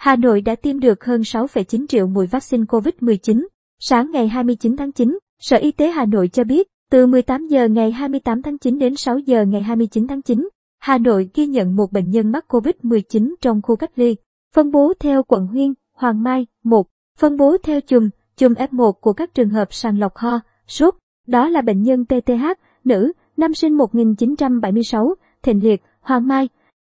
Hà Nội đã tiêm được hơn 6,9 triệu mũi vaccine COVID-19. Sáng ngày 29 tháng 9, Sở Y tế Hà Nội cho biết, từ 18 giờ ngày 28 tháng 9 đến 6 giờ ngày 29 tháng 9, Hà Nội ghi nhận một bệnh nhân mắc COVID-19 trong khu cách ly. Phân bố theo quận Huyên, Hoàng Mai, 1. Phân bố theo chùm, chùm F1 của các trường hợp sàng lọc ho, sốt. Đó là bệnh nhân TTH, nữ, năm sinh 1976, Thịnh Liệt, Hoàng Mai.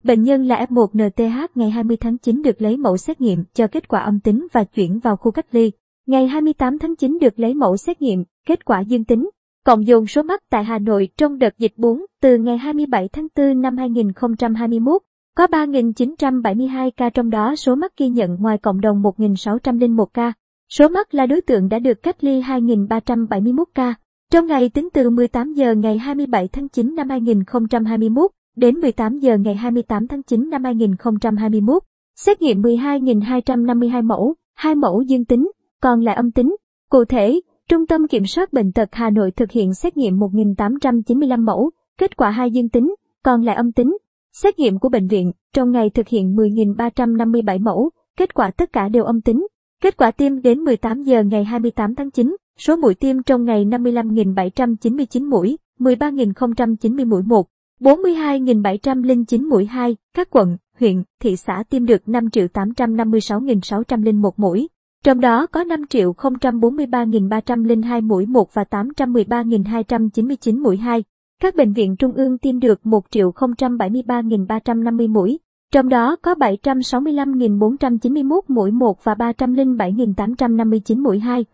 Bệnh nhân là F1 NTH ngày 20 tháng 9 được lấy mẫu xét nghiệm cho kết quả âm tính và chuyển vào khu cách ly. Ngày 28 tháng 9 được lấy mẫu xét nghiệm, kết quả dương tính. Cộng dồn số mắc tại Hà Nội trong đợt dịch 4 từ ngày 27 tháng 4 năm 2021, có 3.972 ca trong đó số mắc ghi nhận ngoài cộng đồng 1.601 ca. Số mắc là đối tượng đã được cách ly 2.371 ca. Trong ngày tính từ 18 giờ ngày 27 tháng 9 năm 2021 đến 18 giờ ngày 28 tháng 9 năm 2021, xét nghiệm 12.252 mẫu, 2 mẫu dương tính, còn lại âm tính. Cụ thể, Trung tâm Kiểm soát Bệnh tật Hà Nội thực hiện xét nghiệm 1.895 mẫu, kết quả 2 dương tính, còn lại âm tính. Xét nghiệm của bệnh viện, trong ngày thực hiện 10.357 mẫu, kết quả tất cả đều âm tính. Kết quả tiêm đến 18 giờ ngày 28 tháng 9, số mũi tiêm trong ngày 55.799 mũi, 13.090 mũi 1, 42.709 mũi 2, các quận, huyện, thị xã tiêm được 5.856.601 mũi. Trong đó có 5.043.302 mũi 1 và 813.299 mũi 2. Các bệnh viện trung ương tiêm được 1.073.350 mũi. Trong đó có 765.491 mũi 1 và 307.859 mũi 2.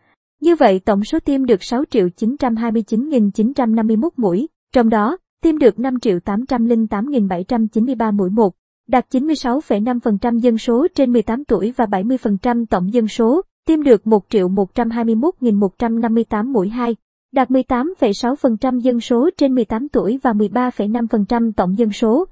Như vậy tổng số tiêm được 6.929.951 mũi. Trong đó, tiêm được 5.808.793 mũi 1 đạt 96,5% dân số trên 18 tuổi và 70% tổng dân số, tiêm được 1.121.158 mũi 2, đạt 18,6% dân số trên 18 tuổi và 13,5% tổng dân số,